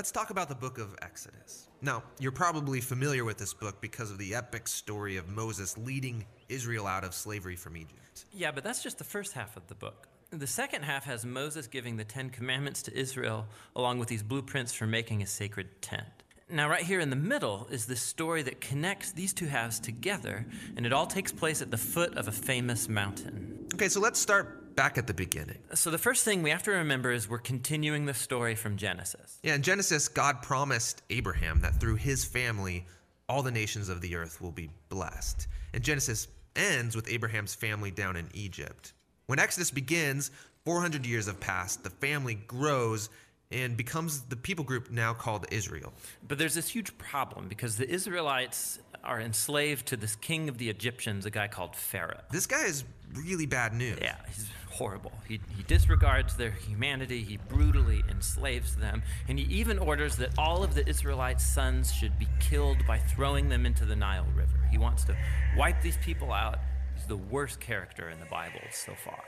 let's talk about the book of Exodus. Now, you're probably familiar with this book because of the epic story of Moses leading Israel out of slavery from Egypt. Yeah, but that's just the first half of the book. The second half has Moses giving the Ten Commandments to Israel, along with these blueprints for making a sacred tent. Now, right here in the middle is this story that connects these two halves together, and it all takes place at the foot of a famous mountain. Okay, so let's start back at the beginning. So, the first thing we have to remember is we're continuing the story from Genesis. Yeah, in Genesis, God promised Abraham that through his family, all the nations of the earth will be blessed. And Genesis ends with Abraham's family down in Egypt. When Exodus begins, 400 years have passed, the family grows and becomes the people group now called Israel. But there's this huge problem because the Israelites are enslaved to this king of the Egyptians, a guy called Pharaoh. This guy is really bad news. Yeah, he's horrible. He, he disregards their humanity, he brutally enslaves them, and he even orders that all of the Israelites' sons should be killed by throwing them into the Nile River. He wants to wipe these people out. He's the worst character in the Bible so far.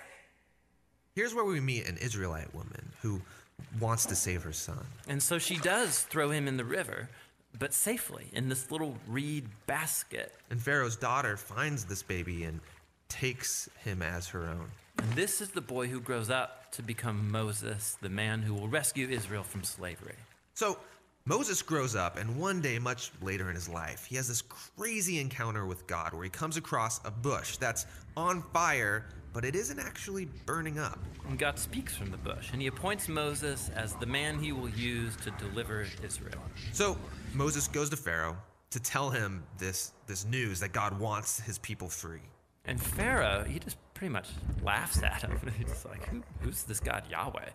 Here's where we meet an Israelite woman who wants to save her son. And so she does throw him in the river, but safely in this little reed basket. And Pharaoh's daughter finds this baby and takes him as her own. And this is the boy who grows up to become Moses, the man who will rescue Israel from slavery. So Moses grows up, and one day, much later in his life, he has this crazy encounter with God where he comes across a bush that's on fire but it isn't actually burning up. And God speaks from the bush, and he appoints Moses as the man he will use to deliver Israel. So Moses goes to Pharaoh to tell him this, this news that God wants his people free. And Pharaoh, he just pretty much laughs at him. He's like, Who, who's this God Yahweh?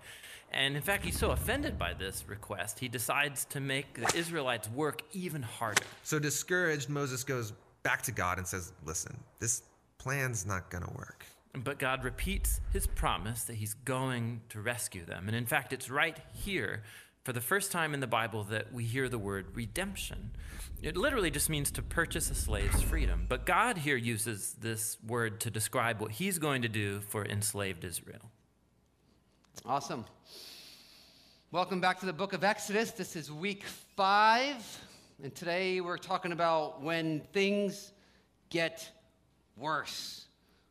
And in fact, he's so offended by this request, he decides to make the Israelites work even harder. So discouraged, Moses goes back to God and says, Listen, this plan's not going to work. But God repeats his promise that he's going to rescue them. And in fact, it's right here, for the first time in the Bible, that we hear the word redemption. It literally just means to purchase a slave's freedom. But God here uses this word to describe what he's going to do for enslaved Israel. Awesome. Welcome back to the book of Exodus. This is week five. And today we're talking about when things get worse.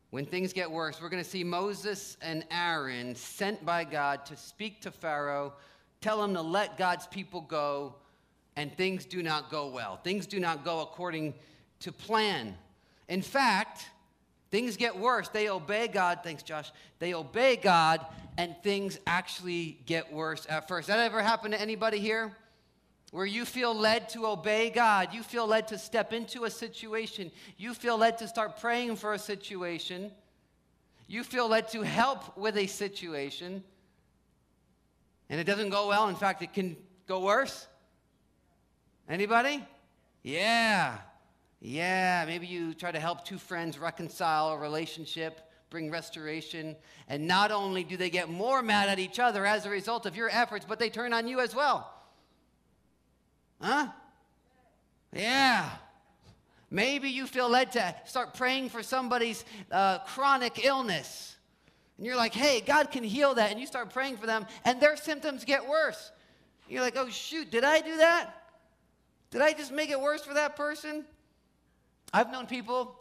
When things get worse, we're going to see Moses and Aaron sent by God to speak to Pharaoh, tell him to let God's people go, and things do not go well. Things do not go according to plan. In fact, things get worse. They obey God. Thanks, Josh. They obey God, and things actually get worse at first. That ever happened to anybody here? where you feel led to obey God, you feel led to step into a situation, you feel led to start praying for a situation, you feel led to help with a situation, and it doesn't go well. In fact, it can go worse. Anybody? Yeah. Yeah, maybe you try to help two friends reconcile a relationship, bring restoration, and not only do they get more mad at each other as a result of your efforts, but they turn on you as well. Huh? Yeah. Maybe you feel led to start praying for somebody's uh, chronic illness. And you're like, hey, God can heal that. And you start praying for them, and their symptoms get worse. You're like, oh, shoot, did I do that? Did I just make it worse for that person? I've known people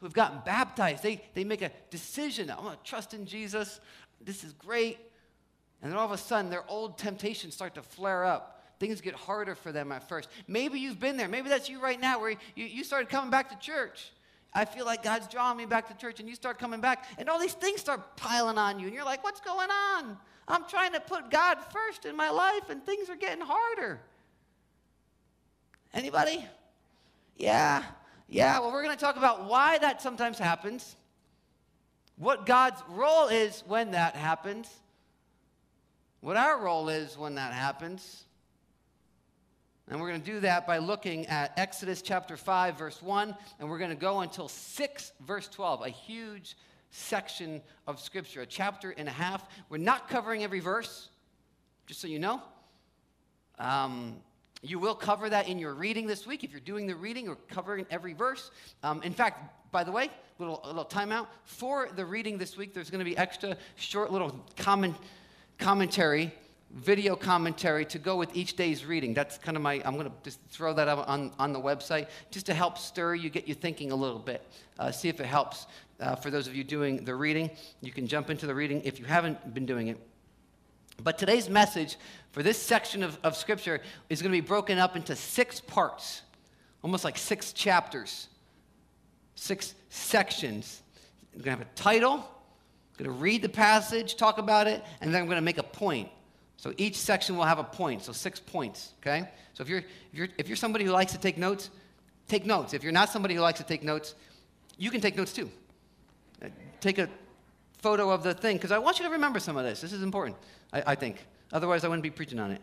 who've gotten baptized. They, they make a decision. I'm going to trust in Jesus. This is great. And then all of a sudden, their old temptations start to flare up things get harder for them at first. Maybe you've been there. Maybe that's you right now where you, you started coming back to church. I feel like God's drawing me back to church, and you start coming back, and all these things start piling on you, and you're like, what's going on? I'm trying to put God first in my life, and things are getting harder. Anybody? Yeah. Yeah, well, we're going to talk about why that sometimes happens, what God's role is when that happens, what our role is when that happens, and we're going to do that by looking at Exodus chapter 5, verse 1, and we're going to go until 6, verse 12, a huge section of Scripture, a chapter and a half. We're not covering every verse, just so you know. Um, you will cover that in your reading this week. If you're doing the reading, or covering every verse. Um, in fact, by the way, little little timeout for the reading this week. There's going to be extra short little comment commentary video commentary to go with each day's reading. That's kind of my, I'm going to just throw that up on, on the website just to help stir you, get you thinking a little bit. Uh, see if it helps. Uh, for those of you doing the reading, you can jump into the reading if you haven't been doing it. But today's message for this section of, of Scripture is going to be broken up into six parts, almost like six chapters, six sections. I'm going to have a title, I'm going to read the passage, talk about it, and then I'm going to make a point. So each section will have a point, so six points, okay? So if you're, if you're, if you're somebody who likes to take notes, take notes. If you're not somebody who likes to take notes, you can take notes too. Uh, take a photo of the thing, because I want you to remember some of this. This is important, I, I think. Otherwise, I wouldn't be preaching on it.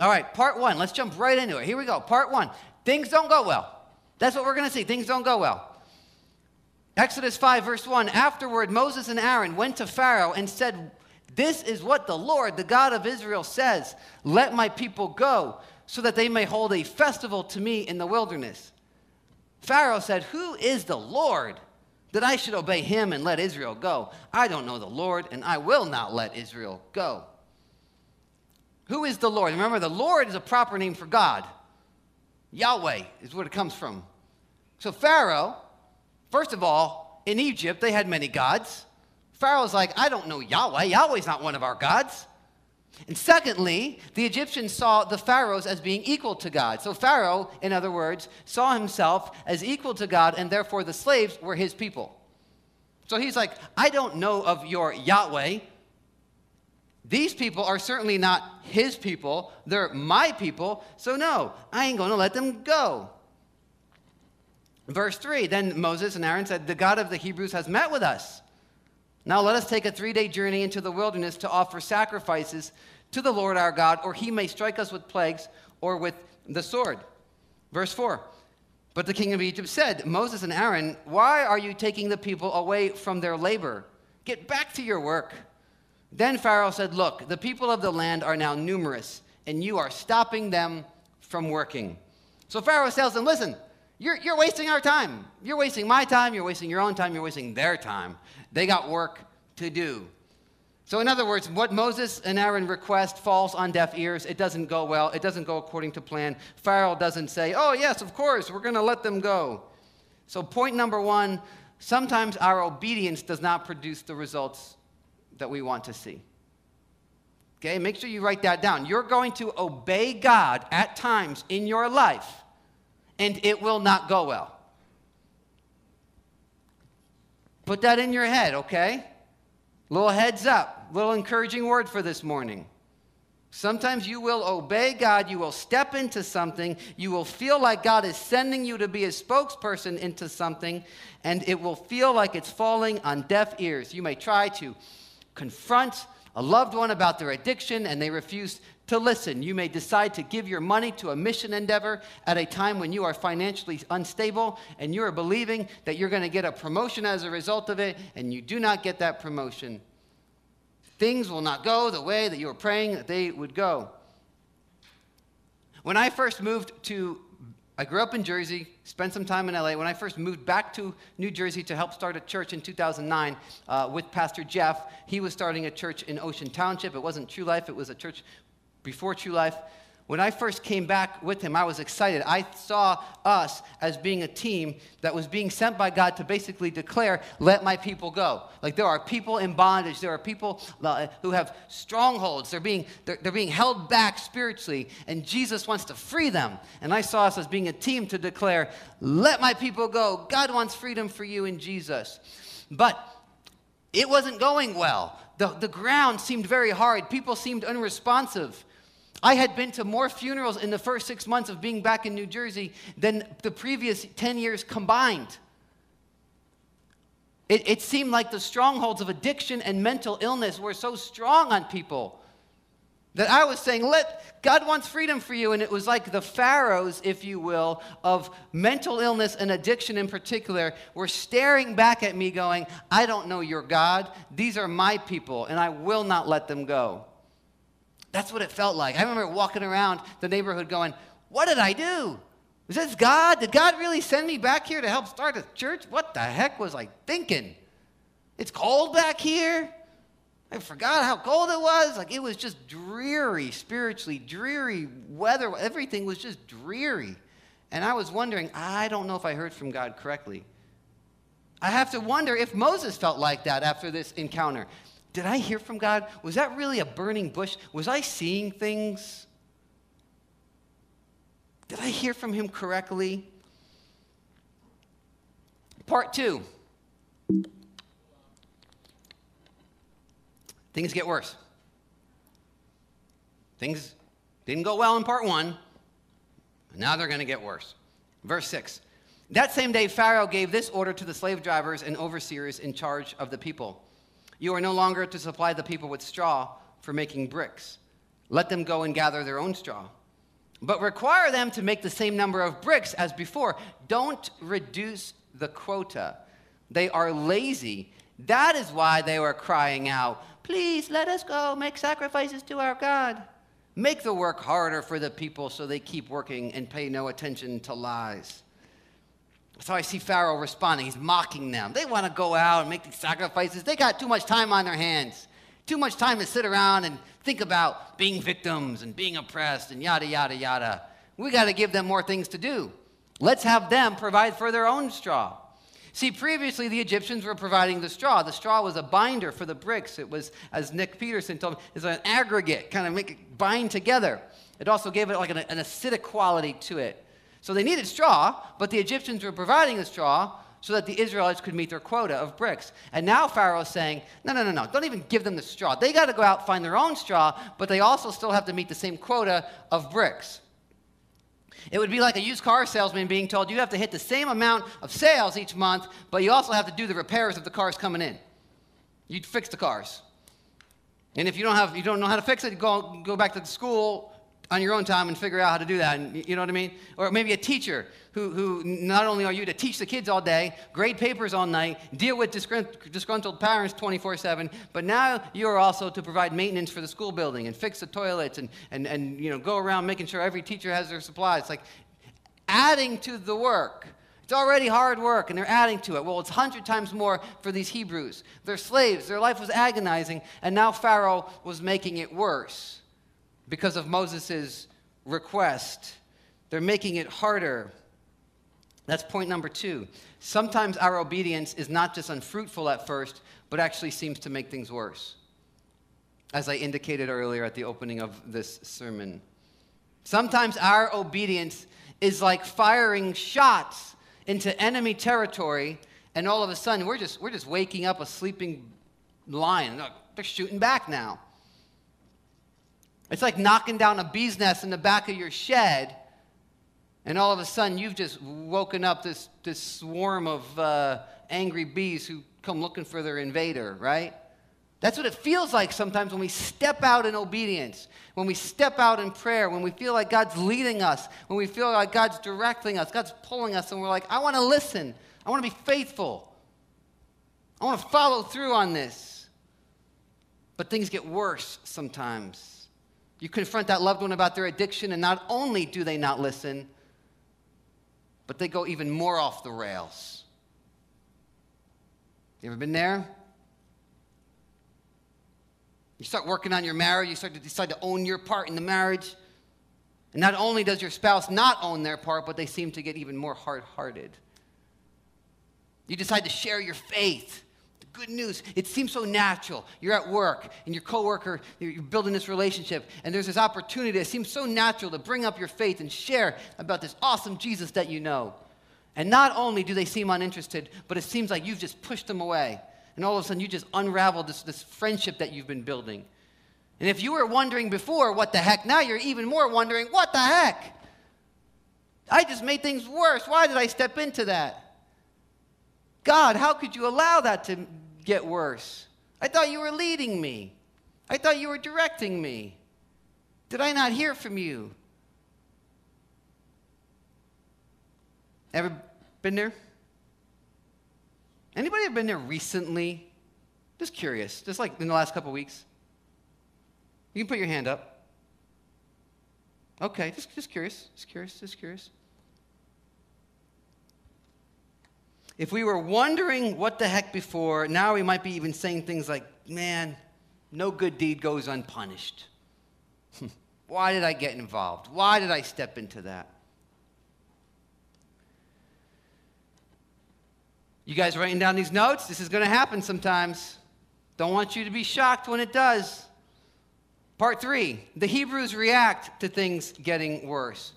All right, part one. Let's jump right into it. Here we go. Part one. Things don't go well. That's what we're going to see. Things don't go well. Exodus 5, verse 1 Afterward, Moses and Aaron went to Pharaoh and said, This is what the Lord, the God of Israel, says Let my people go, so that they may hold a festival to me in the wilderness. Pharaoh said, Who is the Lord that I should obey him and let Israel go? I don't know the Lord, and I will not let Israel go. Who is the Lord? Remember, the Lord is a proper name for God. Yahweh is where it comes from. So, Pharaoh, first of all, in Egypt, they had many gods. Pharaoh's like, I don't know Yahweh. Yahweh's not one of our gods. And secondly, the Egyptians saw the pharaohs as being equal to God. So Pharaoh, in other words, saw himself as equal to God, and therefore the slaves were his people. So he's like, I don't know of your Yahweh. These people are certainly not his people. They're my people. So no, I ain't going to let them go. Verse 3 Then Moses and Aaron said, The God of the Hebrews has met with us. Now let us take a three day journey into the wilderness to offer sacrifices to the Lord our God, or he may strike us with plagues or with the sword. Verse 4 But the king of Egypt said, Moses and Aaron, why are you taking the people away from their labor? Get back to your work. Then Pharaoh said, Look, the people of the land are now numerous, and you are stopping them from working. So Pharaoh tells them, Listen, you're, you're wasting our time. You're wasting my time. You're wasting your own time. You're wasting their time. They got work to do. So, in other words, what Moses and Aaron request falls on deaf ears. It doesn't go well. It doesn't go according to plan. Pharaoh doesn't say, oh, yes, of course, we're going to let them go. So, point number one sometimes our obedience does not produce the results that we want to see. Okay, make sure you write that down. You're going to obey God at times in your life and it will not go well. Put that in your head, okay? Little heads up, little encouraging word for this morning. Sometimes you will obey God, you will step into something, you will feel like God is sending you to be a spokesperson into something, and it will feel like it's falling on deaf ears. You may try to confront a loved one about their addiction and they refuse to listen. You may decide to give your money to a mission endeavor at a time when you are financially unstable and you are believing that you're going to get a promotion as a result of it, and you do not get that promotion. Things will not go the way that you were praying that they would go. When I first moved to I grew up in Jersey, spent some time in LA. When I first moved back to New Jersey to help start a church in 2009 uh, with Pastor Jeff, he was starting a church in Ocean Township. It wasn't True Life, it was a church before True Life. When I first came back with him, I was excited. I saw us as being a team that was being sent by God to basically declare, let my people go. Like there are people in bondage, there are people uh, who have strongholds, they're being, they're, they're being held back spiritually, and Jesus wants to free them. And I saw us as being a team to declare, let my people go. God wants freedom for you in Jesus. But it wasn't going well. The, the ground seemed very hard, people seemed unresponsive. I had been to more funerals in the first six months of being back in New Jersey than the previous 10 years combined. It, it, seemed like the strongholds of addiction and mental illness were so strong on people that I was saying, Let God wants freedom for you. And it was like the pharaohs, if you will, of mental illness and addiction in particular, were staring back at me, going, I don't know your God. These are my people, and I will not let them go. That's what it felt like. I remember walking around the neighborhood going, What did I do? Was this God? Did God really send me back here to help start a church? What the heck was I thinking? It's cold back here. I forgot how cold it was. Like it was just dreary, spiritually dreary weather. Everything was just dreary. And I was wondering, I don't know if I heard from God correctly. I have to wonder if Moses felt like that after this encounter. Did I hear from God? Was that really a burning bush? Was I seeing things? Did I hear from him correctly? Part two. Things get worse. Things didn't go well in part one. Now they're going to get worse. Verse 6. That same day, Pharaoh gave this order to the slave drivers and overseers in charge of the people You are no longer to supply the people with straw for making bricks. Let them go and gather their own straw. But require them to make the same number of bricks as before. Don't reduce the quota. They are lazy. That is why they were crying out, Please let us go make sacrifices to our God. Make the work harder for the people so they keep working and pay no attention to lies. So I see Pharaoh responding. He's mocking them. They want to go out and make these sacrifices. They got too much time on their hands, too much time to sit around and think about being victims and being oppressed and yada, yada, yada. We got to give them more things to do. Let's have them provide for their own straw. See, previously the Egyptians were providing the straw. The straw was a binder for the bricks. It was, as Nick Peterson told me, it's an aggregate, kind of make it bind together. It also gave it like an, an acidic quality to it. So they needed straw, but the Egyptians were providing the straw so that the Israelites could meet their quota of bricks. And now Pharaoh is saying, no, no, no, no, don't even give them the straw. They got to go out find their own straw, but they also still have to meet the same quota of bricks. It would be like a used car salesman being told you have to hit the same amount of sales each month, but you also have to do the repairs of the cars coming in. You'd fix the cars. And if you don't have you don't know how to fix it, go go back to the school on your own time and figure out how to do that. And you know what I mean? Or maybe a teacher who, who not only are you to teach the kids all day, grade papers all night, deal with disgruntled parents 24 7, but now you're also to provide maintenance for the school building and fix the toilets and, and, and you know, go around making sure every teacher has their supplies. Like adding to the work. It's already hard work, and they're adding to it. Well, it's 100 times more for these Hebrews. They're slaves, their life was agonizing, and now Pharaoh was making it worse because of Moses' request. They're making it harder. That's point number two. Sometimes our obedience is not just unfruitful at first, but actually seems to make things worse, as I indicated earlier at the opening of this sermon. Sometimes our obedience is like firing shots into enemy territory, and all of a sudden we're just, we're just waking up a sleeping lion. They're shooting back now. It's like knocking down a bee's nest in the back of your shed, and all of a sudden you've just woken up this, this swarm of uh, angry bees who come looking for their invader, right? That's what it feels like sometimes when we step out in obedience, when we step out in prayer, when we feel like God's leading us, when we feel like God's directing us, God's pulling us, and we're like, I want to listen. I want to be faithful. I want to follow through on this. But things get worse sometimes. You confront that loved one about their addiction, and not only do they not listen, but they go even more off the rails. You ever been there? You start working on your marriage, you start to decide to own your part in the marriage. And not only does your spouse not own their part, but they seem to get even more hard hearted. You decide to share your faith good news. It seems so natural. You're at work and your coworker, you're building this relationship, and there's this opportunity that seems so natural to bring up your faith and share about this awesome Jesus that you know. And not only do they seem uninterested, but it seems like you've just pushed them away. And all of a sudden, you just unraveled this, this friendship that you've been building. And if you were wondering before, what the heck, now you're even more wondering, what the heck? I just made things worse. Why did I step into that? God, how could you allow that to get worse? I thought you were leading me. I thought you were directing me. Did I not hear from you? Ever been there? Anybody ever been there recently? Just curious, just like in the last couple weeks. You can put your hand up. Okay, just, just curious, just curious, just curious. If we were wondering what the heck before, now we might be even saying things like, man, No good deed goes unpunished. Why did I get involved? Why did I step into that? You guys writing down these notes? This is going to happen sometimes. Don't want you to be shocked when it does. Part three the Hebrews react to things getting worse.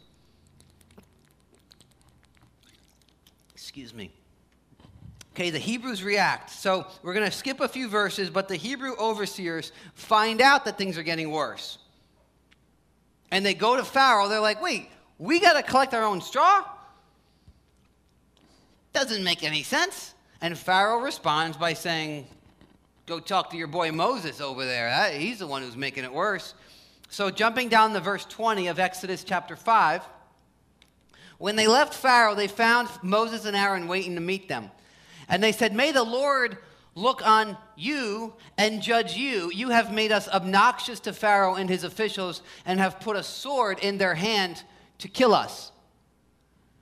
Excuse me. Okay, the Hebrews react. So we're going to skip a few verses, but the Hebrew overseers find out that things are getting worse. And they go to Pharaoh. They're like, wait, we got to collect our own straw? Doesn't make any sense. And Pharaoh responds by saying, Go talk to your boy Moses over there. He's the one who's making it worse. So, jumping down to verse 20 of Exodus chapter 5, when they left Pharaoh, they found Moses and Aaron waiting to meet them. And they said, May the Lord look on you and judge you. You have made us obnoxious to Pharaoh and his officials and have put a sword in their hand to kill us.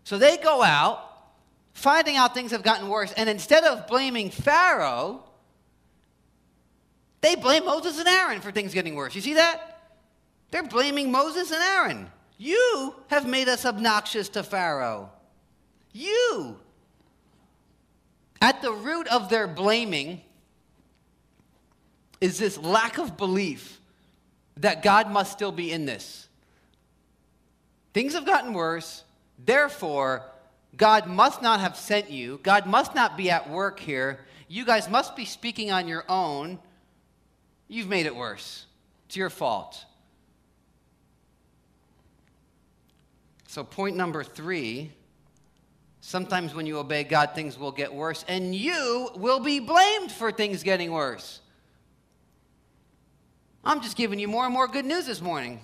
So they go out finding out things have gotten worse. And instead of blaming Pharaoh, they blame Moses and Aaron for things getting worse. You see that? They're blaming Moses and Aaron. You have made us obnoxious to Pharaoh. You. At the root of their blaming is this lack of belief that God must still be in this. Things have gotten worse, therefore, God must not have sent you. God must not be at work here. You guys must be speaking on your own. You've made it worse. It's your fault. So, point number three sometimes when you obey God, things will get worse, and you will be blamed for things getting worse. I'm just giving you more and more good news this morning.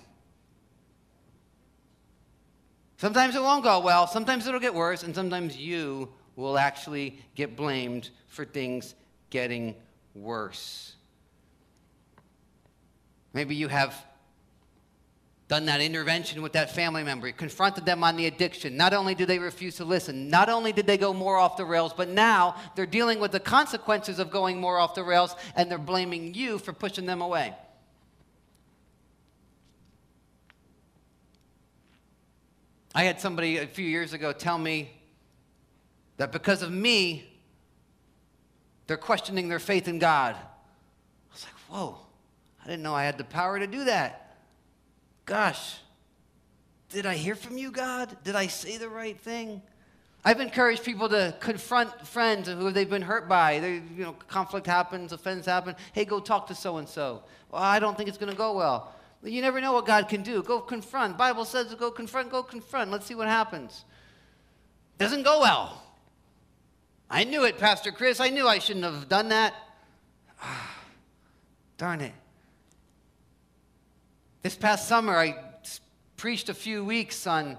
Sometimes it won't go well, sometimes it'll get worse, and sometimes you will actually get blamed for things getting worse. Maybe you have done that intervention with that family member, confronted them on the addiction. Not only did they refuse to listen, not only did they go more off the rails, but now they're dealing with the consequences of going more off the rails and they're blaming you for pushing them away. I had somebody a few years ago tell me that because of me, they're questioning their faith in God. I was like, whoa, I didn't know I had the power to do that. Gosh, did I hear from you, God? Did I say the right thing? I've encouraged people to confront friends who they've been hurt by. They, you know, conflict happens, offense happens. Hey, go talk to so and so. Well, I don't think it's going to go well. You never know what God can do. Go confront. Bible says go confront, go confront. Let's see what happens. Doesn't go well. I knew it, Pastor Chris. I knew I shouldn't have done that. Ah, darn it. This past summer, I preached a few weeks on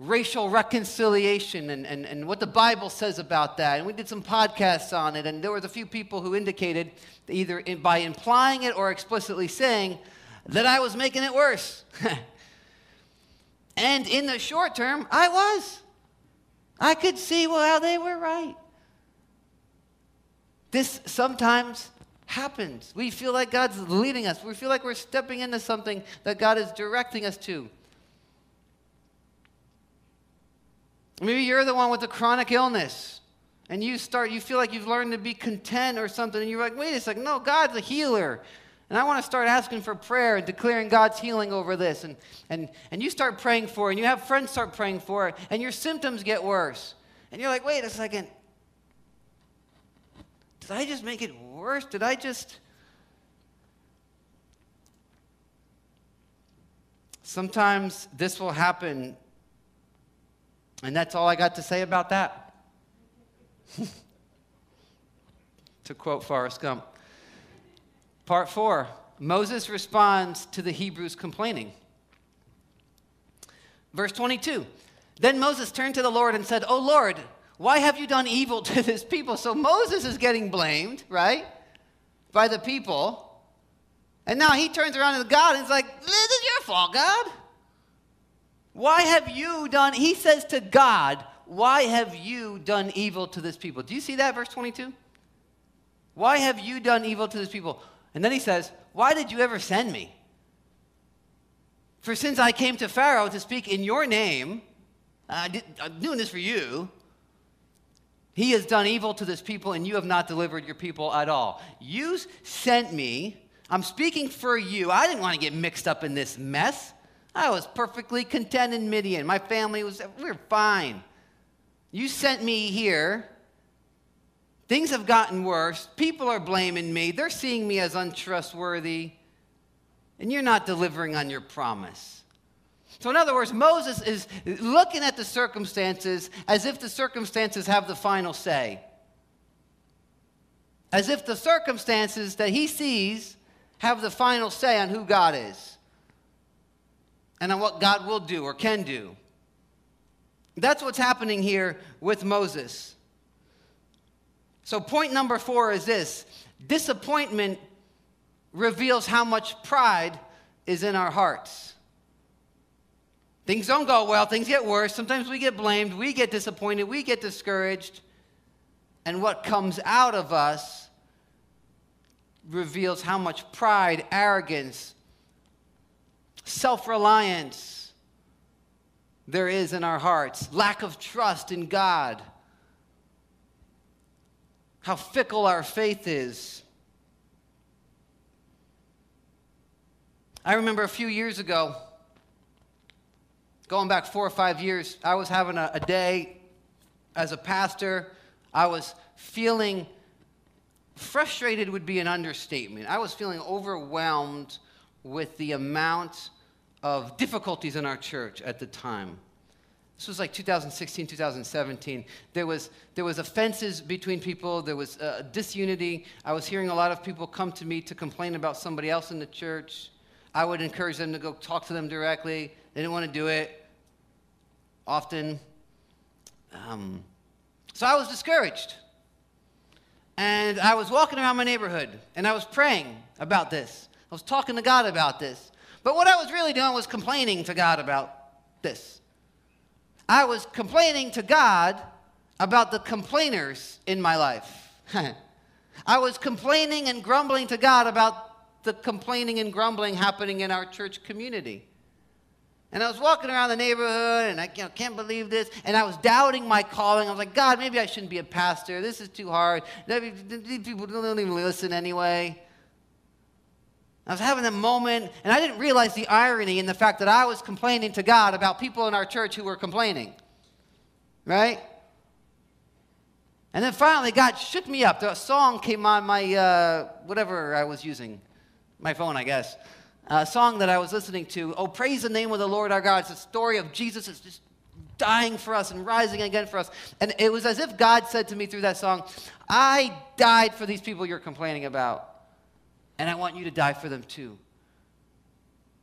racial reconciliation and, and, and what the Bible says about that. And we did some podcasts on it, and there was a few people who indicated, either in, by implying it or explicitly saying, that I was making it worse. and in the short term, I was. I could see, well, how they were right. This sometimes happens. We feel like God's leading us. We feel like we're stepping into something that God is directing us to. Maybe you're the one with the chronic illness and you start, you feel like you've learned to be content or something, and you're like, wait a second, no, God's a healer. And I want to start asking for prayer and declaring God's healing over this. And, and, and you start praying for it, and you have friends start praying for it, and your symptoms get worse. And you're like, wait a second. Did I just make it worse? Did I just. Sometimes this will happen and that's all I got to say about that. to quote Forrest Gump. Part four Moses responds to the Hebrews complaining. Verse 22 Then Moses turned to the Lord and said, Oh Lord, why have you done evil to this people? So Moses is getting blamed, right? By the people. And now he turns around to God and is like, This is your fault, God. Why have you done, he says to God, why have you done evil to this people? Do you see that, verse 22? Why have you done evil to this people? And then he says, Why did you ever send me? For since I came to Pharaoh to speak in your name, I did, I'm doing this for you. He has done evil to this people, and you have not delivered your people at all. You sent me. I'm speaking for you. I didn't want to get mixed up in this mess. I was perfectly content in Midian. My family was, we were fine. You sent me here. Things have gotten worse. People are blaming me. They're seeing me as untrustworthy. And you're not delivering on your promise. So, in other words, Moses is looking at the circumstances as if the circumstances have the final say. As if the circumstances that he sees have the final say on who God is and on what God will do or can do. That's what's happening here with Moses. So, point number four is this disappointment reveals how much pride is in our hearts. Things don't go well, things get worse. Sometimes we get blamed, we get disappointed, we get discouraged. And what comes out of us reveals how much pride, arrogance, self reliance there is in our hearts, lack of trust in God, how fickle our faith is. I remember a few years ago, going back four or five years, I was having a, a day as a pastor. I was feeling frustrated, would be an understatement. I was feeling overwhelmed with the amount of difficulties in our church at the time. This was like 2016, 2017. There was, there was offenses between people. There was uh, disunity. I was hearing a lot of people come to me to complain about somebody else in the church. I would encourage them to go talk to them directly. They didn't want to do it often. Um, so I was discouraged. And I was walking around my neighborhood and I was praying about this. I was talking to God about this. But what I was really doing was complaining to God about this. I was complaining to God about the complainers in my life. I was complaining and grumbling to God about the complaining and grumbling happening in our church community. And I was walking around the neighborhood and I you know, can't believe this. And I was doubting my calling. I was like, God, maybe I shouldn't be a pastor. This is too hard. These people don't even listen anyway. I was having a moment, and I didn't realize the irony in the fact that I was complaining to God about people in our church who were complaining. Right? And then finally, God shook me up. The song came on my, uh, whatever I was using my phone, I guess. A song that I was listening to. Oh, praise the name of the Lord our God. It's a story of Jesus is just dying for us and rising again for us. And it was as if God said to me through that song, I died for these people you're complaining about. And I want you to die for them too.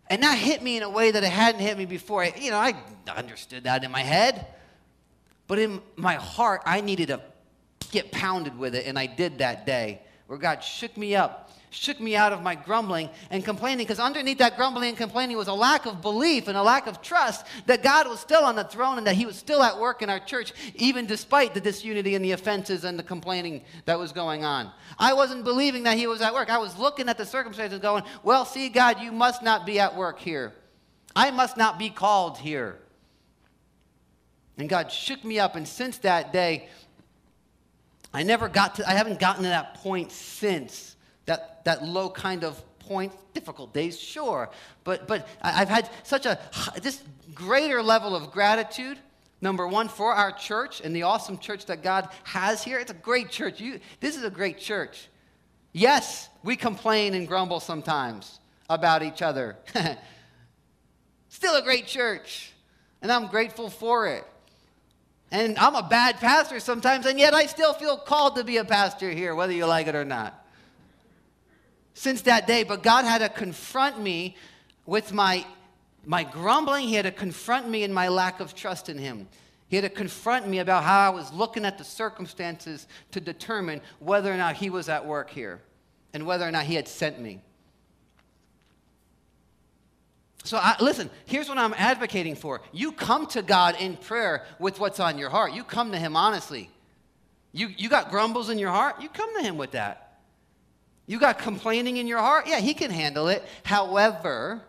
And that hit me in a way that it hadn't hit me before. You know, I understood that in my head. But in my heart, I needed to get pounded with it. And I did that day where God shook me up shook me out of my grumbling and complaining because underneath that grumbling and complaining was a lack of belief and a lack of trust that God was still on the throne and that He was still at work in our church, even despite the disunity and the offenses and the complaining that was going on. I wasn't believing that He was at work. I was looking at the circumstances going, well, see, God, you must not be at work here. I must not be called here. And God shook me up, and since that day, I never got to, I haven't gotten to that point since that, low kind of point. Difficult days, sure. But, but I've had such a, this greater level of gratitude, number one, for our church and the awesome church that God has here. It's a great church. You, this is a great church. Yes, we complain and grumble sometimes about each other. Still a great church. And I'm grateful for it. And I'm a bad pastor sometimes, and yet I still feel called to be a pastor here, whether you like it or not since that day, but God had to confront me with my, my grumbling. He had to confront me in my lack of trust in Him. He had to confront me about how I was looking at the circumstances to determine whether or not He was at work here and whether or not He had sent me. So, I, listen, here's what I'm advocating for. You come to God in prayer with what's on your heart. You come to Him honestly. You, you got grumbles in your heart, you come to Him with that. You got complaining in your heart? Yeah, he can handle it. However,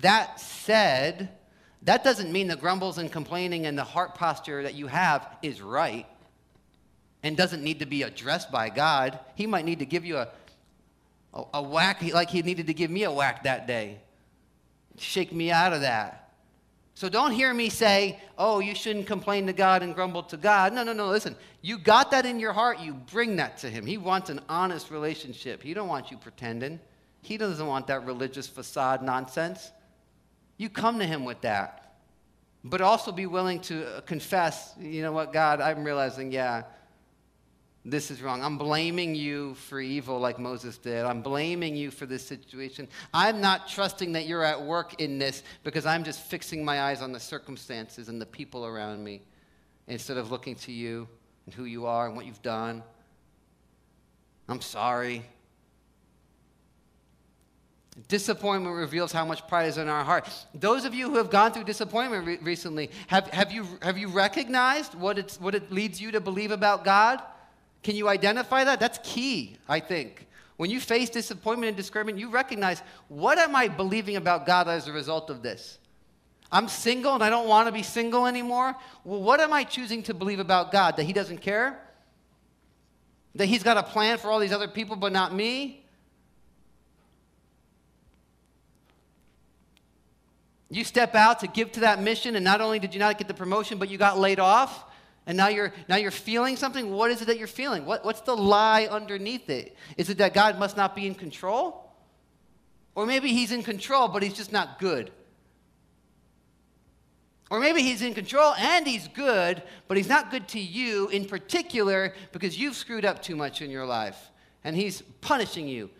that said, that doesn't mean the grumbles and complaining and the heart posture that you have is right and doesn't need to be addressed by God. He might need to give you a, a, a whack like he needed to give me a whack that day. Shake me out of that. So don't hear me say, oh, you shouldn't complain to God and grumble to God. No, no, no. Listen, you got that in your heart, you bring that to Him. He wants an honest relationship. He don't want you pretending. He doesn't want that religious facade nonsense. You come to Him with that. But also be willing to uh, confess, you know what, God, I'm realizing, yeah, this is wrong. I'm blaming you for evil like Moses did. I'm blaming you for this situation. I'm not trusting that you're at work in this because I'm just fixing my eyes on the circumstances and the people around me instead of looking to you and who you are and what you've done. I'm sorry. Disappointment reveals how much pride is in our heart. Those of you who have gone through disappointment re- recently, have, have, you, have you recognized what, it's, what it leads you to believe about God? Can you identify that? That's key, I think. When you face disappointment and discouragement, you recognize what am I believing about God as a result of this? I'm single and I don't want to be single anymore. Well, what am I choosing to believe about God? That He doesn't care? That He's got a plan for all these other people but not me? You step out to give to that mission, and not only did you not get the promotion, but you got laid off. And now you're, now you're feeling something. What is it that you're feeling? What, what's the lie underneath it? Is it that God must not be in control? Or maybe he's in control, but he's just not good. Or maybe he's in control and he's good, but he's not good to you in particular because you've screwed up too much in your life and he's punishing you.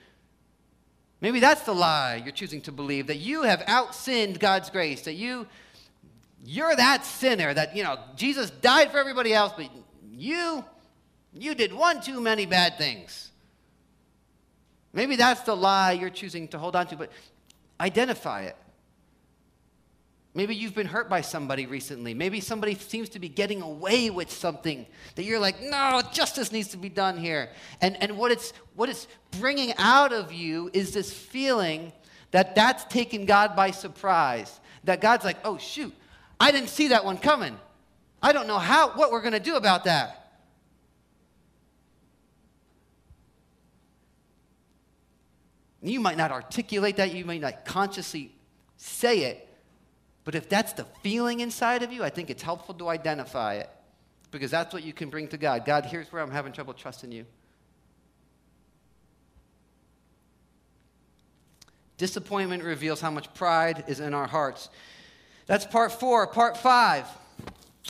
Maybe that's the lie you're choosing to believe that you have outsinned God's grace, that you you're that sinner that, you know, Jesus died for everybody else, but you, you did one too many bad things. Maybe that's the lie you're choosing to hold on to, but identify it. Maybe you've been hurt by somebody recently. Maybe somebody seems to be getting away with something that you're like, no, justice needs to be done here. And, and what, it's, what it's bringing out of you is this feeling that that's taken God by surprise. That God's like, oh, shoot, I didn't see that one coming. I don't know how, what we're going to do about that. You might not articulate that, you might not consciously say it, but if that's the feeling inside of you, I think it's helpful to identify it because that's what you can bring to God. God, here's where I'm having trouble trusting you. Disappointment reveals how much pride is in our hearts. That's part four. Part five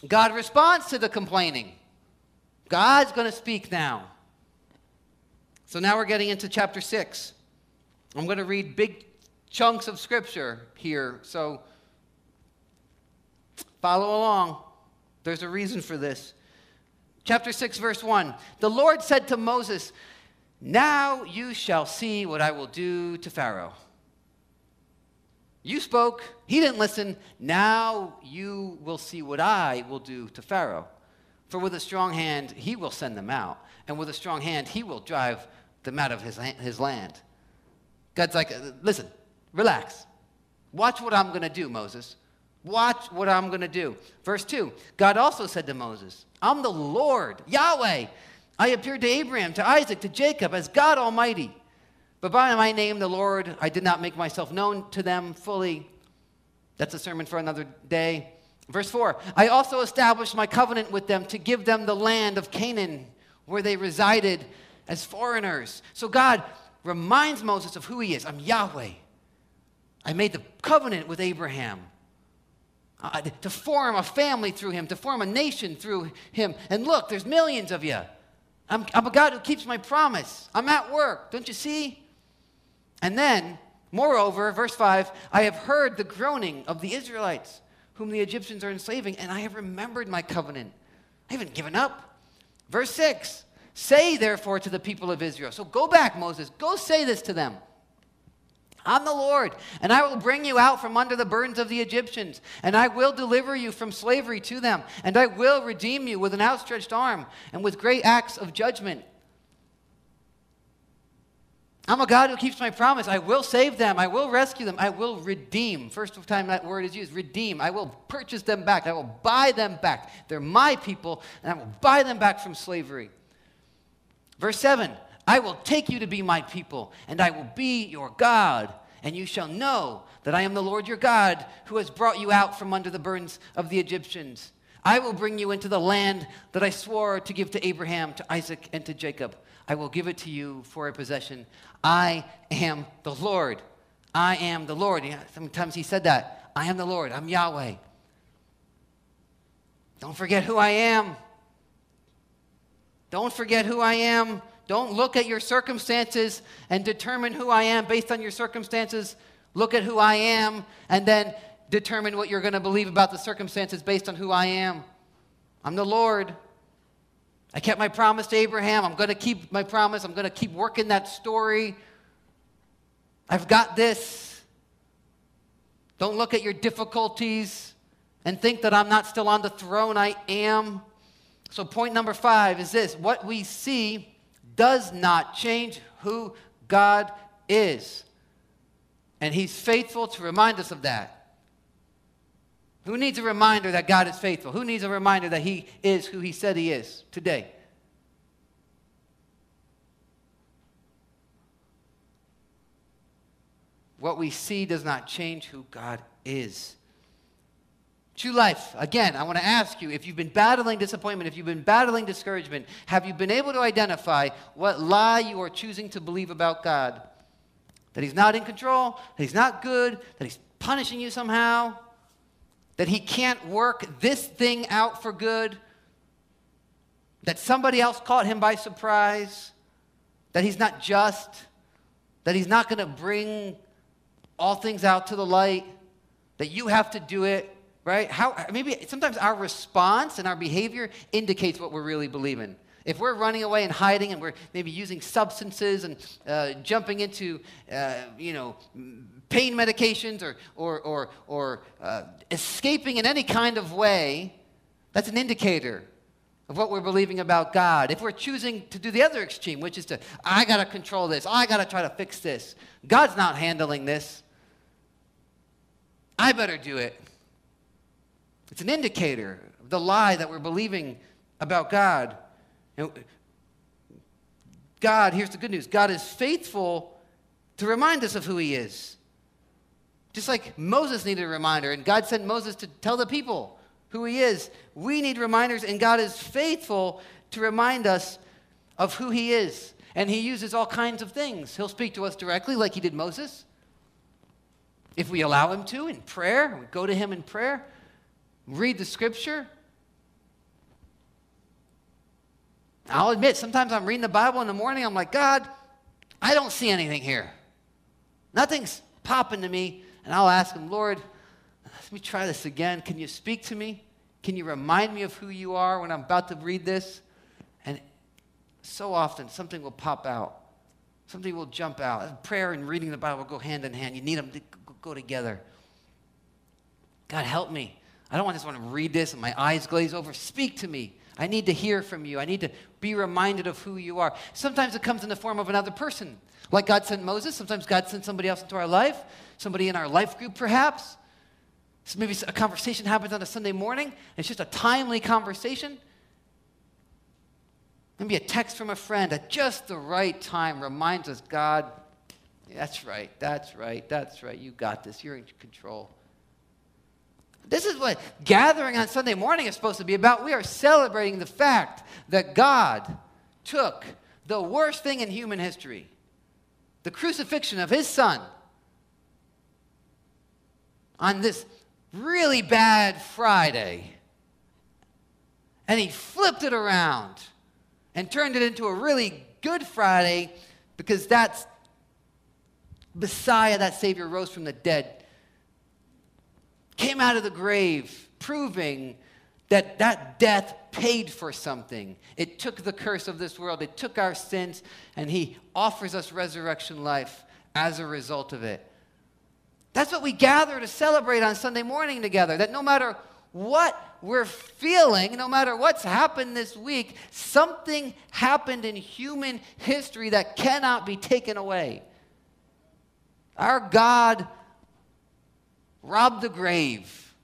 God responds to the complaining. God's going to speak now. So now we're getting into chapter six. I'm going to read big chunks of scripture here. So follow along. There's a reason for this. Chapter 6, verse 1. The Lord said to Moses, Now you shall see what I will do to Pharaoh you spoke, he didn't listen. Now you will see what I will do to Pharaoh. For with a strong hand, he will send them out. And with a strong hand, he will drive them out of his, his land. God's like, uh, listen, relax. Watch what I'm going to do, Moses. Watch what I'm going to do. Verse 2 God also said to Moses, I'm the Lord, Yahweh. I appeared to Abraham, to Isaac, to Jacob as God Almighty. But by my name, the Lord, I did not make myself known to them fully. That's a sermon for another day. Verse 4 I also established my covenant with them to give them the land of Canaan where they resided as foreigners. So God reminds Moses of who he is I'm Yahweh. I made the covenant with Abraham. Uh, to form a family through him, to form a nation through him. And look, there's millions of you. I'm, I'm a God who keeps my promise. I'm at work. Don't you see? And then, moreover, verse 5 I have heard the groaning of the Israelites, whom the Egyptians are enslaving, and I have remembered my covenant. I haven't given up. Verse 6 Say therefore to the people of Israel. So go back, Moses. Go say this to them. I'm the Lord, and I will bring you out from under the burdens of the Egyptians, and I will deliver you from slavery to them, and I will redeem you with an outstretched arm and with great acts of judgment. I'm a God who keeps my promise. I will save them. I will rescue them. I will redeem. First time that word is used, redeem. I will purchase them back. I will buy them back. They're my people, and I will buy them back from slavery. Verse 7 I will take you to be my people, and I will be your God, and you shall know that I am the Lord your God who has brought you out from under the burdens of the Egyptians. I will bring you into the land that I swore to give to Abraham, to Isaac, and to Jacob. I will give it to you for a possession. I am the Lord. I am the Lord. Sometimes he said that. I am the Lord. I'm Yahweh. Don't forget who I am. Don't forget who I am. Don't look at your circumstances and determine who I am based on your circumstances. Look at who I am and then determine what you're going to believe about the circumstances based on who I am. I'm the Lord. I kept my promise to Abraham. I'm going to keep my promise. I'm going to keep working that story. I've got this. Don't look at your difficulties and think that I'm not still on the throne. I am. So, point number five is this what we see does not change who God is. And He's faithful to remind us of that. Who needs a reminder that God is faithful? Who needs a reminder that He is who He said He is today? What we see does not change who God is. True life, again, I want to ask you if you've been battling disappointment, if you've been battling discouragement, have you been able to identify what lie you are choosing to believe about God? That He's not in control, that He's not good, that He's punishing you somehow, that he can't work this thing out for good, that somebody else caught him by surprise, that he's not just, that he's not going to bring all things out to the light, that you have to do it, right? How, maybe sometimes our response and our behavior indicates what we're really believing. If we're running away and hiding and we're maybe using substances and uh, jumping into, uh, you know, pain medications or, or, or, or uh, escaping in any kind of way, that's an indicator of what we're believing about God. If we're choosing to do the other extreme, which is to, I got to control this, I got to try to fix this, God's not handling this, I better do it. It's an indicator of the lie that we're believing about God. God, here's the good news God is faithful to remind us of who He is. Just like Moses needed a reminder, and God sent Moses to tell the people who He is, we need reminders, and God is faithful to remind us of who He is. And He uses all kinds of things. He'll speak to us directly, like He did Moses. If we allow Him to in prayer, we go to Him in prayer, read the scripture, I'll admit, sometimes I'm reading the Bible in the morning, I'm like, God, I don't see anything here. Nothing's popping to me. And I'll ask him, Lord, let me try this again. Can you speak to me? Can you remind me of who you are when I'm about to read this? And so often, something will pop out. Something will jump out. Prayer and reading the Bible go hand in hand. You need them to go together. God, help me. I don't want to just want to read this and my eyes glaze over. Speak to me. I need to hear from you. I need to be reminded of who you are. Sometimes it comes in the form of another person. Like God sent Moses, sometimes God sent somebody else into our life, somebody in our life group perhaps. So maybe a conversation happens on a Sunday morning, it's just a timely conversation. Maybe a text from a friend at just the right time reminds us God, that's right, that's right, that's right, you got this, you're in control. This is what gathering on Sunday morning is supposed to be about. We are celebrating the fact that God took the worst thing in human history, the crucifixion of his son, on this really bad Friday, and he flipped it around and turned it into a really good Friday because that's Messiah, that Savior, rose from the dead came out of the grave, proving that that death paid for something. It took the curse of this world, it took our sins, and He offers us resurrection life as a result of it. That's what we gather to celebrate on Sunday morning together. That no matter what we're feeling, no matter what's happened this week, something happened in human history that cannot be taken away. Our God robbed the grave,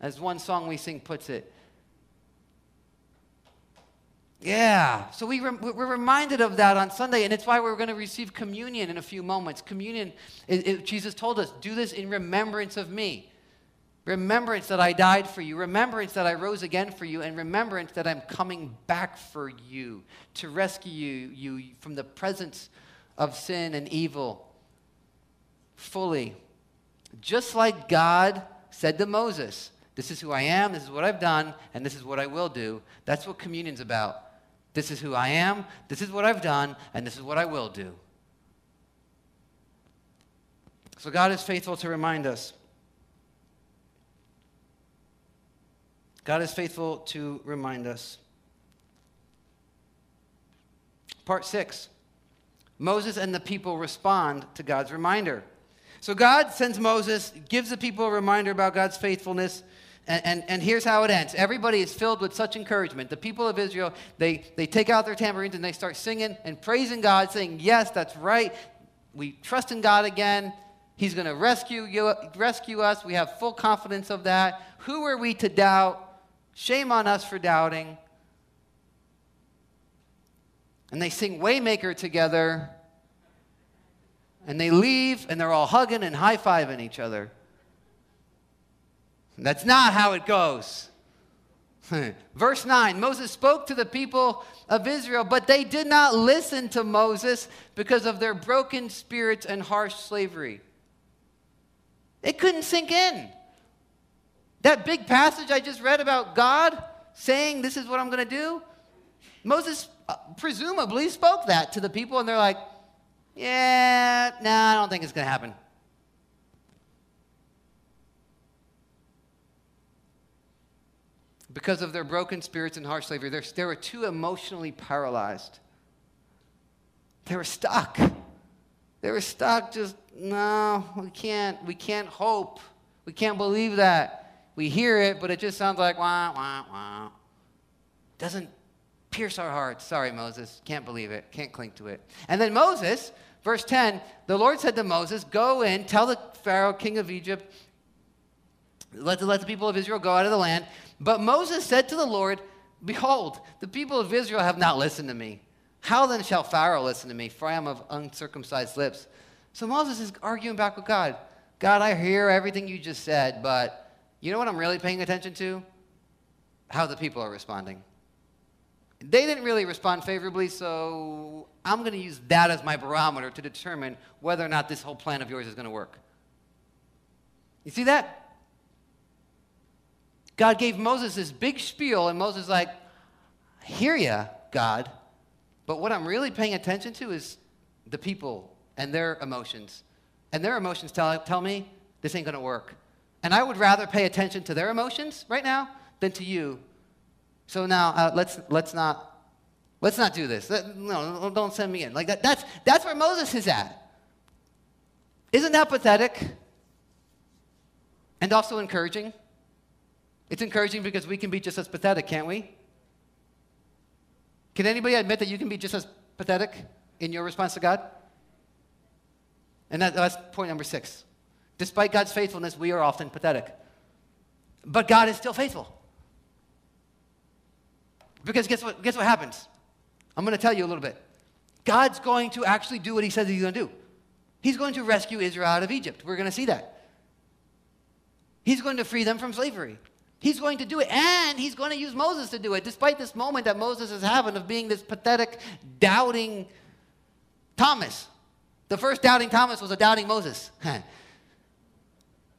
as one song we sing puts it. Yeah, so we we're reminded of that on Sunday, and it's why we're going to receive communion in a few moments. Communion, it, it, Jesus told us, do this in remembrance of me. Remembrance that I died for you, remembrance that I rose again for you, and remembrance that I'm coming back for you to rescue you, you from the presence of sin and evil fully. Just like God said to Moses, This is who I am, this is what I've done, and this is what I will do. That's what communion's about. This is who I am, this is what I've done, and this is what I will do. So God is faithful to remind us. God is faithful to remind us. Part six Moses and the people respond to God's reminder. So God sends Moses, gives the people a reminder about God's faithfulness. And, and, and, here's how it ends. Everybody is filled with such encouragement. The people of Israel, they, they take out their tambourines and they start singing and praising God, saying, Yes, that's right. We trust in God again. He's going to rescue, you, rescue us. We have full confidence of that. Who are we to doubt? Shame on us for doubting. And they sing Waymaker together. And they leave and they're all hugging and high fiving each other. That's not how it goes. Verse 9 Moses spoke to the people of Israel, but they did not listen to Moses because of their broken spirits and harsh slavery. It couldn't sink in. That big passage I just read about God saying, This is what I'm going to do, Moses uh, presumably spoke that to the people, and they're like, yeah, no, nah, I don't think it's going to happen. Because of their broken spirits and harsh slavery, they're, they were too emotionally paralyzed. They were stuck. They were stuck just, no, we can't, we can't hope. We can't believe that. We hear it, but it just sounds like wah, wah, wah. Doesn't pierce our hearts. Sorry, Moses. Can't believe it. Can't cling to it. And then Moses, Verse 10 The Lord said to Moses, Go in, tell the Pharaoh, king of Egypt, let the, let the people of Israel go out of the land. But Moses said to the Lord, Behold, the people of Israel have not listened to me. How then shall Pharaoh listen to me? For I am of uncircumcised lips. So Moses is arguing back with God. God, I hear everything you just said, but you know what I'm really paying attention to? How the people are responding. They didn't really respond favorably, so I'm going to use that as my barometer to determine whether or not this whole plan of yours is going to work. You see that? God gave Moses this big spiel, and Moses is like, I hear you, God, but what I'm really paying attention to is the people and their emotions. And their emotions tell, tell me this ain't going to work. And I would rather pay attention to their emotions right now than to you so now uh, let's let's not let's not do this. no, don't send me in. Like that, that's that's where Moses is at. Isn't that pathetic? And also encouraging. It's encouraging because we can be just as pathetic, can't we? Can anybody admit that you can be just as pathetic in your response to God? And that, that's point number six. Despite God's faithfulness, we are often pathetic. But God is still faithful. Because guess what, guess what happens? I'm going to tell you a little bit. God's going to actually do what he says he's going to do. He's going to rescue Israel out of Egypt. We're going to see that. He's going to free them from slavery. He's going to do it, and he's going to use Moses to do it, despite this moment that Moses is having of being this pathetic, doubting Thomas. The first doubting Thomas was a doubting Moses. He's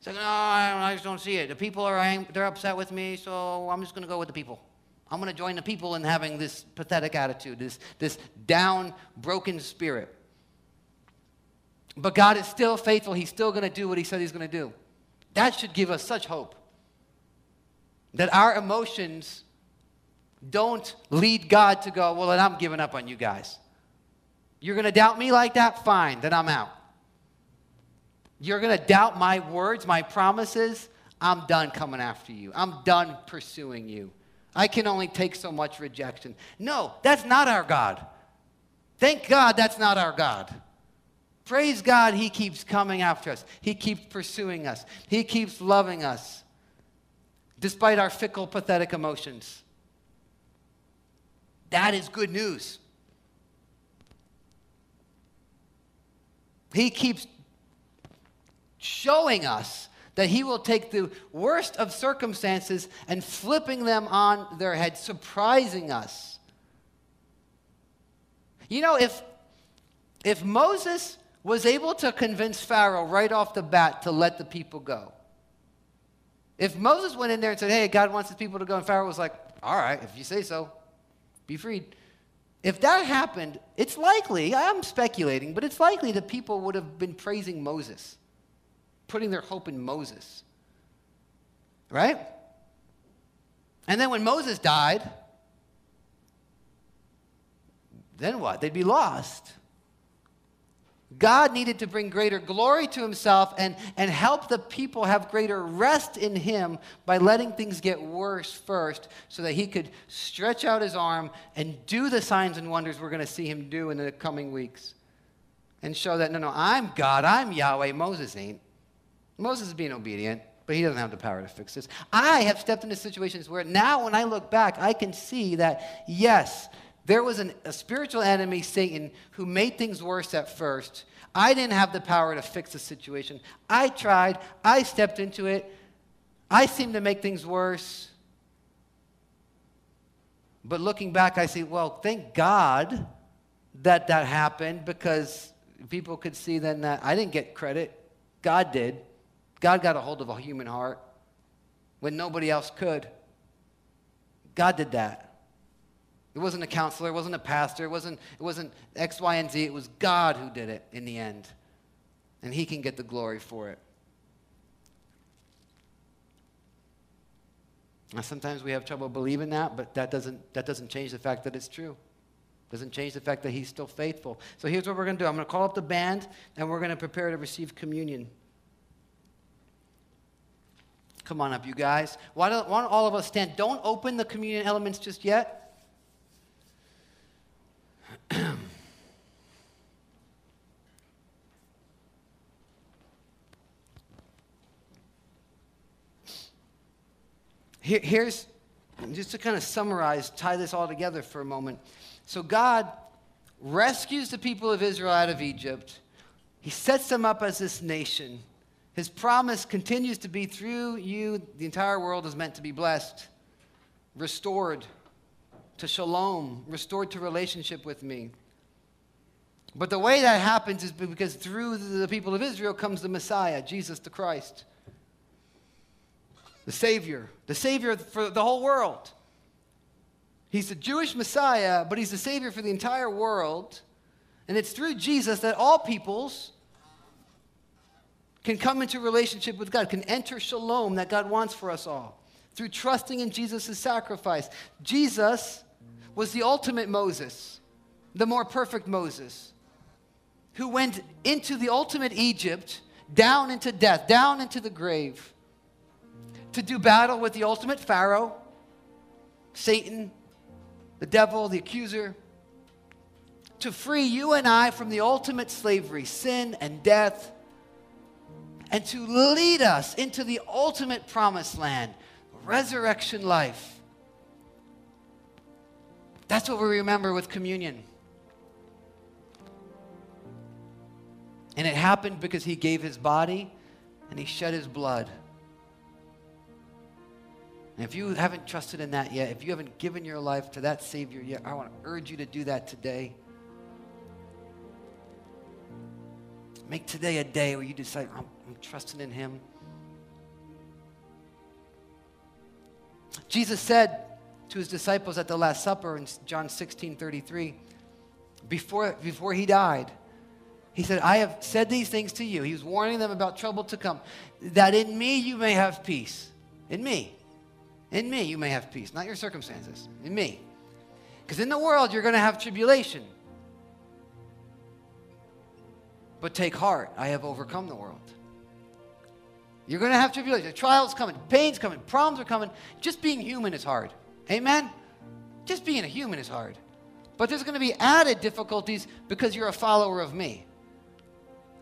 like, no, I just don't see it. The people are they're upset with me, so I'm just going to go with the people. I'm going to join the people in having this pathetic attitude, this, this down, broken spirit. But God is still faithful. He's still going to do what He said He's going to do. That should give us such hope that our emotions don't lead God to go, well, then I'm giving up on you guys. You're going to doubt me like that? Fine, then I'm out. You're going to doubt my words, my promises? I'm done coming after you. I'm done pursuing you. I can only take so much rejection. No, that's not our God. Thank God that's not our God. Praise God, He keeps coming after us. He keeps pursuing us. He keeps loving us, despite our fickle, pathetic emotions. That is good news. He keeps showing us that he will take the worst of circumstances and flipping them on their head, surprising us. You know, if, if Moses was able to convince Pharaoh right off the bat to let the people go, if Moses went in there and said, Hey, God wants his people to go, and Pharaoh was like, All right, if you say so, be freed. If that happened, it's likely, I'm speculating, but it's likely that people would have been praising Moses putting their hope in Moses. Right? And then when Moses died, then what? They'd be lost. God needed to bring greater glory to himself and, and help the people have greater rest in him by letting things get worse first so that he could stretch out his arm and do the signs and wonders we're going to see him do in the coming weeks and show that, no, no, I'm God, I'm Yahweh, Moses ain't. Moses is being obedient, but he doesn't have the power to fix this. I have stepped into situations where now, when I look back, I can see that, yes, there was an, a spiritual enemy, Satan, who made things worse at first. I didn't have the power to fix the situation. I tried, I stepped into it. I seemed to make things worse. But looking back, I see, well, thank God that that happened because people could see then that I didn't get credit, God did. God got a hold of a human heart when nobody else could. God did that. It wasn't a counselor, it wasn't a pastor, it wasn't, it wasn't X, Y, and Z. It was God who did it in the end. And He can get the glory for it. Now, sometimes we have trouble believing that, but that doesn't, that doesn't change the fact that it's true. Doesn't change the fact that He's still faithful. So here's what we're going to do I'm going to call up the band, and we're going to prepare to receive communion. Come on up, you guys. Why don't, why don't all of us stand? Don't open the communion elements just yet. Here, here's just to kind of summarize, tie this all together for a moment. So, God rescues the people of Israel out of Egypt, He sets them up as this nation. His promise continues to be through you, the entire world is meant to be blessed, restored to shalom, restored to relationship with me. But the way that happens is because through the people of Israel comes the Messiah, Jesus the Christ, the Savior, the Savior for the whole world. He's the Jewish Messiah, but he's the Savior for the entire world. And it's through Jesus that all peoples can come into relationship with God, can enter shalom that God wants for us all through trusting in Jesus' sacrifice. Jesus was the ultimate Moses, the more perfect Moses, who went into the ultimate Egypt, down into death, down into the grave, to do battle with the ultimate Pharaoh, Satan, the devil, the accuser, to free you and I from the ultimate slavery, sin and death and to lead us into the ultimate promised land, resurrection life. That's what we remember with communion. And it happened because he gave his body and he shed his blood. And if you haven't trusted in that yet, if you haven't given your life to that Savior yet, I want to urge you to do that today. Make today a day where you decide, I'm, I'm trusting in Him. Jesus said to his disciples at the Last Supper in John 16 33, before, before he died, he said, I have said these things to you. He was warning them about trouble to come, that in me you may have peace. In me. In me you may have peace, not your circumstances. In me. Because in the world you're going to have tribulation. But take heart, I have overcome the world. You're going to have tribulation. Trials coming, pains coming, problems are coming. Just being human is hard. Amen? Just being a human is hard. But there's going to be added difficulties because you're a follower of me.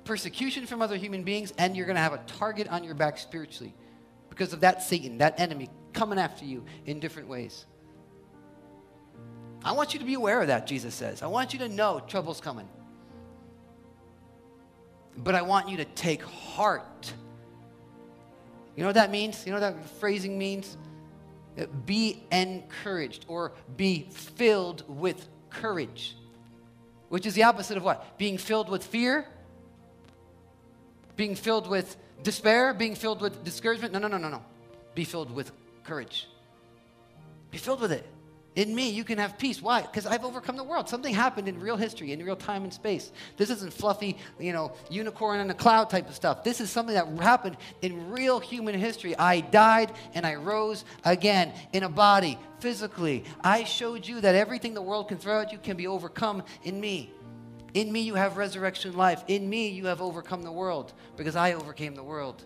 Persecution from other human beings, and you're going to have a target on your back spiritually because of that Satan, that enemy coming after you in different ways. I want you to be aware of that, Jesus says. I want you to know trouble's coming. But I want you to take heart you know what that means? You know what that phrasing means? Uh, be encouraged or be filled with courage, which is the opposite of what? Being filled with fear? Being filled with despair? Being filled with discouragement? No, no, no, no, no. Be filled with courage. Be filled with it. In me, you can have peace. Why? Because I've overcome the world. Something happened in real history, in real time and space. This isn't fluffy, you know, unicorn in a cloud type of stuff. This is something that happened in real human history. I died and I rose again in a body, physically. I showed you that everything the world can throw at you can be overcome in me. In me, you have resurrection life. In me, you have overcome the world because I overcame the world.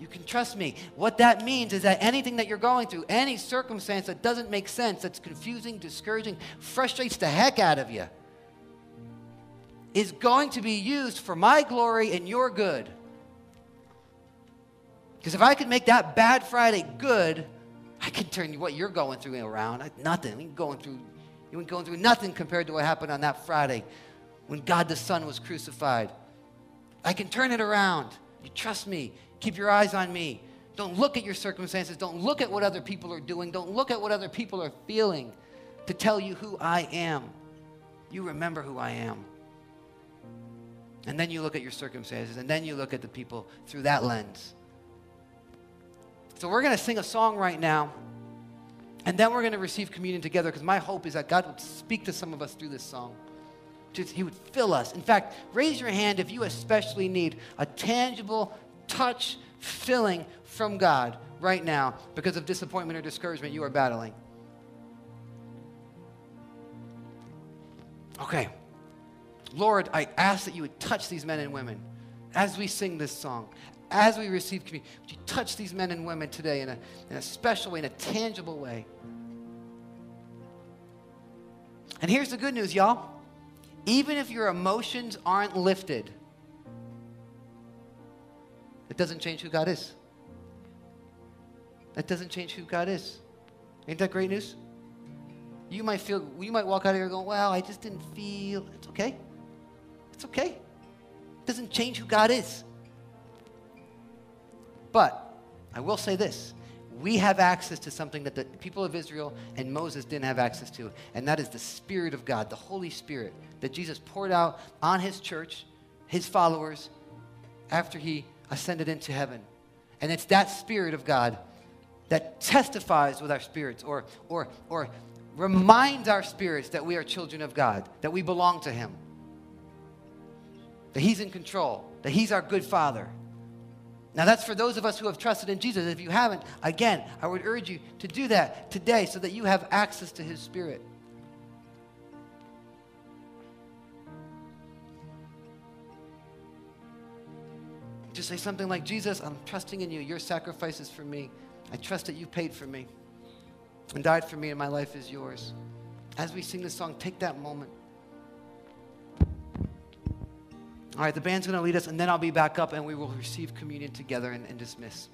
You can trust me. What that means is that anything that you're going through, any circumstance that doesn't make sense, that's confusing, discouraging, frustrates the heck out of you, is going to be used for my glory and your good. Because if I could make that bad Friday good, I can turn what you're going through around. Nothing. You're going through, you ain't going through nothing compared to what happened on that Friday when God the Son was crucified. I can turn it around. You trust me. Keep your eyes on me. Don't look at your circumstances. Don't look at what other people are doing. Don't look at what other people are feeling to tell you who I am. You remember who I am. And then you look at your circumstances, and then you look at the people through that lens. So we're going to sing a song right now, and then we're going to receive communion together because my hope is that God would speak to some of us through this song. Just, he would fill us. In fact, raise your hand if you especially need a tangible touch filling from God right now because of disappointment or discouragement you are battling. Okay. Lord, I ask that you would touch these men and women as we sing this song, as we receive communion. Would you touch these men and women today in a, in a special way, in a tangible way? And here's the good news, y'all. Even if your emotions aren't lifted, it doesn't change who God is. That doesn't change who God is. Ain't that great news? You might feel, you might walk out of here going, well, I just didn't feel. It's okay. It's okay. It doesn't change who God is. But I will say this we have access to something that the people of Israel and Moses didn't have access to, and that is the Spirit of God, the Holy Spirit that Jesus poured out on his church, his followers, after he ascended into heaven. And it's that Spirit of God that testifies with our spirits or, or, or reminds our spirits that we are children of God, that we belong to Him, that He's in control, that He's our good Father. Now, that's for those of us who have trusted in Jesus. If you haven't, again, I would urge you to do that today so that you have access to His Spirit. just say something like, Jesus, I'm trusting in you. Your sacrifice is for me. I trust that you paid for me and died for me, and my life is yours. As we sing this song, take that moment. All right, the band's going to lead us, and then I'll be back up, and we will receive communion together and, and dismiss.